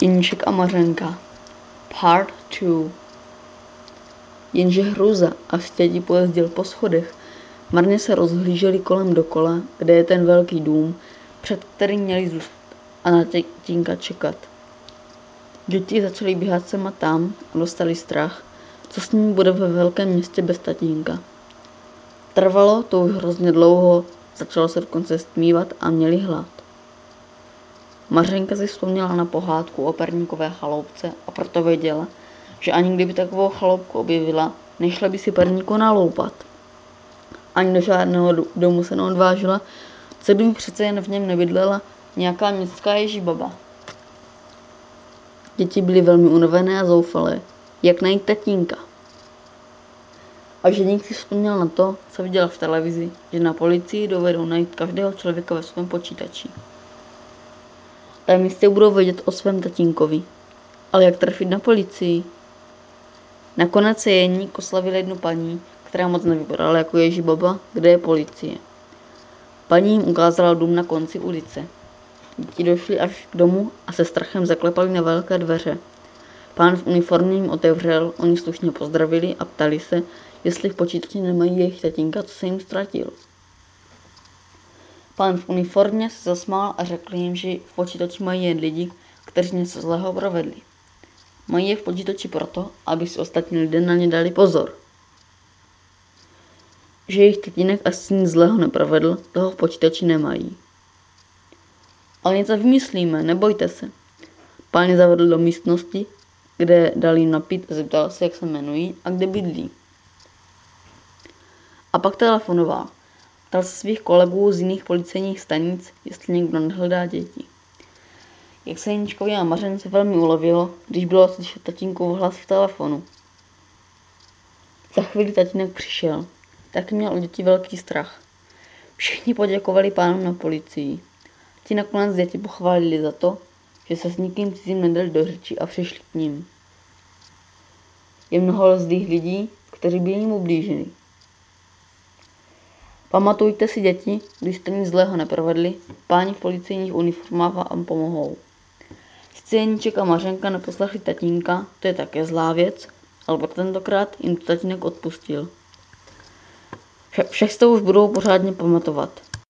Jeníček a Mařenka Part 2 Jenže hruza a stědi pojezdil po schodech. Marně se rozhlíželi kolem dokola, kde je ten velký dům, před kterým měli zůstat a na tětínka čekat. Děti začaly běhat sem a tam a dostali strach, co s ním bude ve velkém městě bez tatínka. Trvalo to už hrozně dlouho, začalo se dokonce stmívat a měli hlad. Mařenka si vzpomněla na pohádku o perníkové chaloupce a proto věděla, že ani kdyby takovou chaloupku objevila, nešla by si perníku naloupat. Ani do žádného domu se neodvážila, co kdyby přece jen v něm nebydlela nějaká městská ježibaba. Děti byly velmi unavené a zoufalé. Jak najít tatínka? A ženík si vzpomněl na to, co viděl v televizi, že na policii dovedou najít každého člověka ve svém počítači. Jistě budou vědět o svém tatínkovi. Ale jak trefit na policii? Nakonec se Jeník oslavil jednu paní, která moc nevypadala jako Ježí baba, kde je policie. Paní jim ukázala dům na konci ulice. Děti došli až k domu a se strachem zaklepali na velké dveře. Pán v uniformě jim otevřel, oni slušně pozdravili a ptali se, jestli v počítači nemají jejich tatínka, co se jim ztratil. Pán v uniformě se zasmál a řekl jim, že v počítači mají jen lidi, kteří něco zlého provedli. Mají je v počítači proto, aby si ostatní lidé na ně dali pozor. Že jejich tatínek asi nic zlého neprovedl, toho v počítači nemají. Ale něco vymyslíme, nebojte se. Pán je zavedl do místnosti, kde dal jim napít a zeptal se, jak se jmenují a kde bydlí. A pak telefonoval. Ptal se svých kolegů z jiných policejních stanic, jestli někdo nehledá děti. Jak se Jeničkovi a Mařence velmi ulevilo, když bylo slyšet tatínkův hlas v telefonu. Za chvíli tatínek přišel. Taky měl u dětí velký strach. Všichni poděkovali pánům na policii. Ti nakonec děti pochválili za to, že se s nikým cizím nedali do řeči a přišli k ním. Je mnoho zlých lidí, kteří by jim ublížili. Pamatujte si, děti, když jste nic zlého neprovedli, páni v policejních uniformách vám pomohou. Scéníček a Mařenka neposlechli tatínka, to je také zlá věc, ale pro tentokrát jim to tatínek odpustil. Všech to už budou pořádně pamatovat.